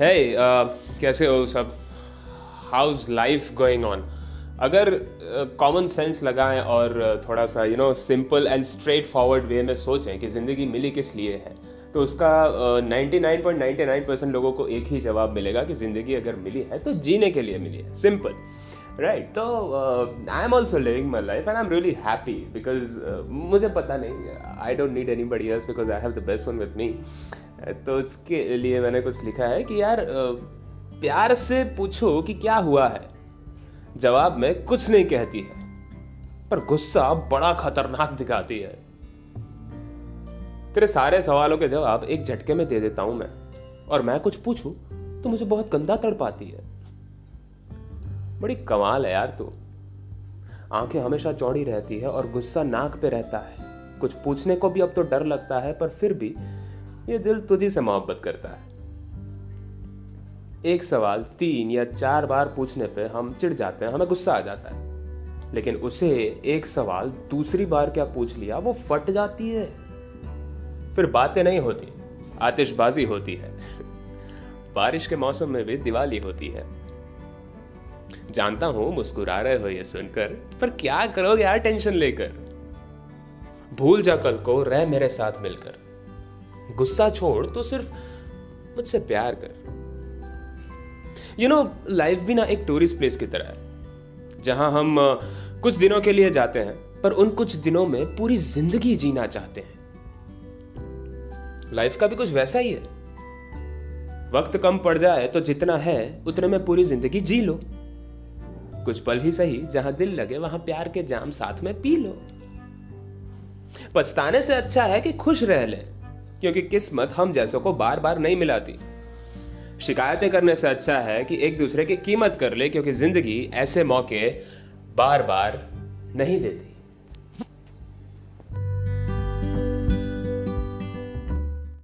है uh, कैसे हो सब? हाउस लाइफ गोइंग ऑन अगर कॉमन uh, सेंस लगाएँ और uh, थोड़ा सा you know simple and straightforward way में सोचें कि ज़िंदगी मिली किस लिए है तो उसका ninety nine point ninety nine percent लोगों को एक ही जवाब मिलेगा कि ज़िंदगी अगर मिली है तो जीने के लिए मिली है। सिंपल राइट तो I am also living my life and I am really happy because मुझे पता नहीं I don't need anybody else because I have the best one with me तो उसके लिए मैंने कुछ लिखा है कि यार प्यार से पूछो कि क्या हुआ है। जवाब में कुछ नहीं कहती है, पर गुस्सा बड़ा खतरनाक दिखाती है। तेरे सारे सवालों के जवाब एक झटके में दे देता हूँ मैं, और मैं कुछ पूछूँ तो मुझे बहुत गंदा तड़ पाती है। बड़ी कमाल है यार तू। आँखें हमेशा चौड़ी रहती है और गुस्सा नाक पे रहता है। कुछ पूछने को भी अब तो डर लगता है, पर फिर भी ये दिल तुझी से मोहब्बत करता है। एक सवाल तीन या चार बार पूछने पे हम चिढ़ जाते हैं, हमें गुस्सा आ जाता है। लेकिन उसे एक सवाल दूसरी बार क्या पूछ लिया, वो फट जाती है। फिर बातें नहीं होती, आतिशबाजी होती है। बारिश के मौसम में भी दिवाली होती है। जानता हूँ, मुस्कुरा रहे हो ये सुनकर, पर क्या करोगे यार टेंशन लेकर? भूल जा कल को, रह मेरे साथ मिलकर। गुस्सा छोड़ तो सिर्फ़ मुझसे प्यार कर। यू नो लाइफ भी ना एक टूरिस्ट प्लेस की तरह है, जहाँ हम कुछ दिनों के लिए जाते हैं, पर उन कुछ दिनों में पूरी ज़िंदगी जीना चाहते हैं। लाइफ का भी कुछ वैसा ही है। वक्त कम पड़ जाए तो जितना है, उतने में पूरी ज़िंदगी जी लो। कुछ पल ही सही, जहाँ दिल लगे, वहाँ प्यार के जाम साथ में पी लो। पछताने से अच्छा है कि खुश रह ले। क्योंकि किस्मत हम जैसों को बार बार नहीं मिलाती। शिकायतें करने से अच्छा है कि एक दूसरे की कीमत कर ले, क्योंकि ज़िंदगी ऐसे मौके बार बार नहीं देती।